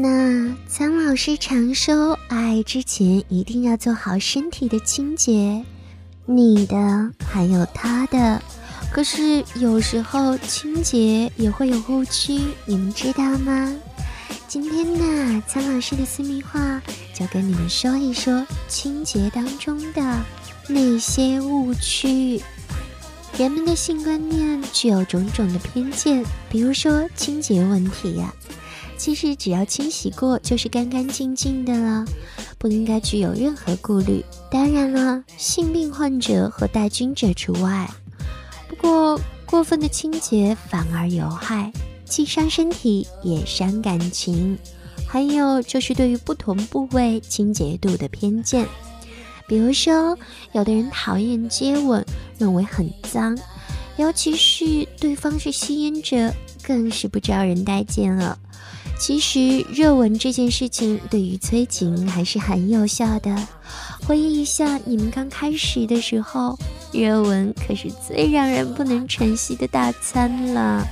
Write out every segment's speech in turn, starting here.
那苍老师常说，爱之前一定要做好身体的清洁，你的还有他的。可是有时候清洁也会有误区，你们知道吗？今天呢，苍老师的私密话就跟你们说一说清洁当中的那些误区。人们的性观念具有种种的偏见，比如说清洁问题呀。其实只要清洗过就是干干净净的了，不应该具有任何顾虑。当然了，性病患者和带菌者除外。不过过分的清洁反而有害，既伤身体也伤感情。还有就是对于不同部位清洁度的偏见，比如说有的人讨厌接吻，认为很脏，尤其是对方是吸烟者，更是不招人待见了。其实热吻这件事情对于催情还是很有效的。回忆一下你们刚开始的时候，热吻可是最让人不能喘息的大餐了。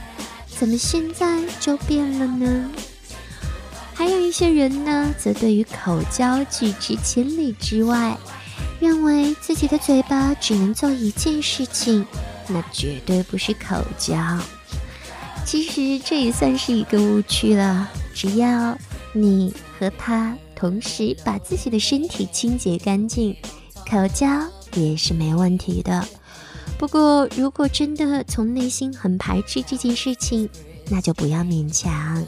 怎么现在就变了呢？还有一些人呢，则对于口交拒之千里之外，认为自己的嘴巴只能做一件事情，那绝对不是口交。其实这也算是一个误区了。只要你和他同时把自己的身体清洁干净，口交也是没问题的。不过，如果真的从内心很排斥这件事情，那就不要勉强。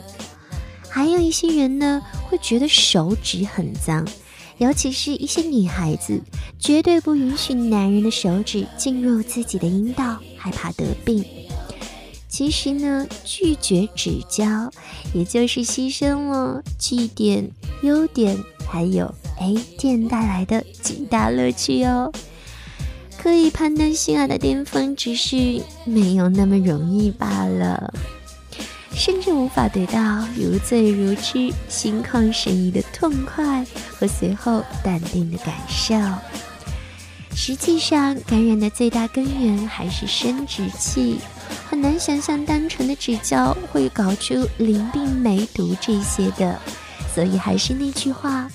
还有一些人呢，会觉得手指很脏，尤其是一些女孩子，绝对不允许男人的手指进入自己的阴道，害怕得病。其实呢，拒绝指交，也就是牺牲了 G 点、优点还有 A 店带来的极大乐趣哦。可以攀登性爱的巅峰，只是没有那么容易罢了，甚至无法得到如醉如痴、心旷神怡的痛快和随后淡定的感受。实际上，感染的最大根源还是生殖器。很难想象单纯的指教会搞出淋病、梅毒这些的，所以还是那句话，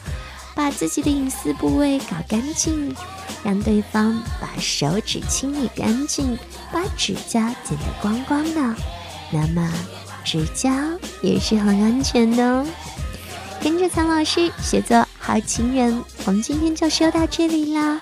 把自己的隐私部位搞干净，让对方把手指清理干净，把指甲剪得光光的，那么指交也是很安全的哦。跟着苍老师学做好情人，我们今天就说到这里啦。